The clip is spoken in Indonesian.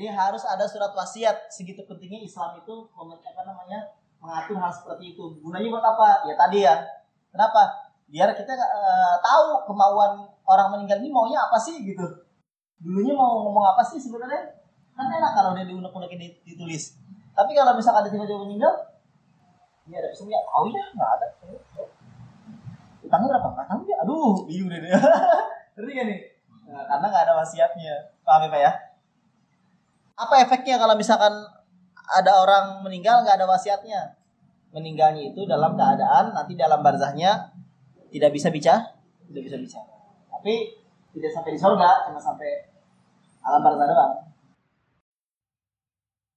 Jadi harus ada surat wasiat. Segitu pentingnya Islam itu apa namanya mengatur hal seperti itu. Gunanya buat apa? Ya tadi ya. Kenapa? Biar kita uh, tahu kemauan orang meninggal ini maunya apa sih gitu. Dulunya mau ngomong apa sih sebenarnya? Kan enak kalau dia diunek-unek ditulis. Tapi kalau misalkan dia tiba-tiba meninggal, ini ada pesannya, oh iya nggak ada. Utangnya berapa? Nggak tahu ya. Aduh, bingung deh. Ngerti gak nih? Nah, karena nggak ada wasiatnya. Paham ya Pak ya? Apa efeknya kalau misalkan ada orang meninggal nggak ada wasiatnya? Meninggalnya itu dalam keadaan nanti dalam barzahnya tidak bisa bicara, tidak bisa bicara. Tapi tidak sampai di surga, cuma sampai alam barzah doang.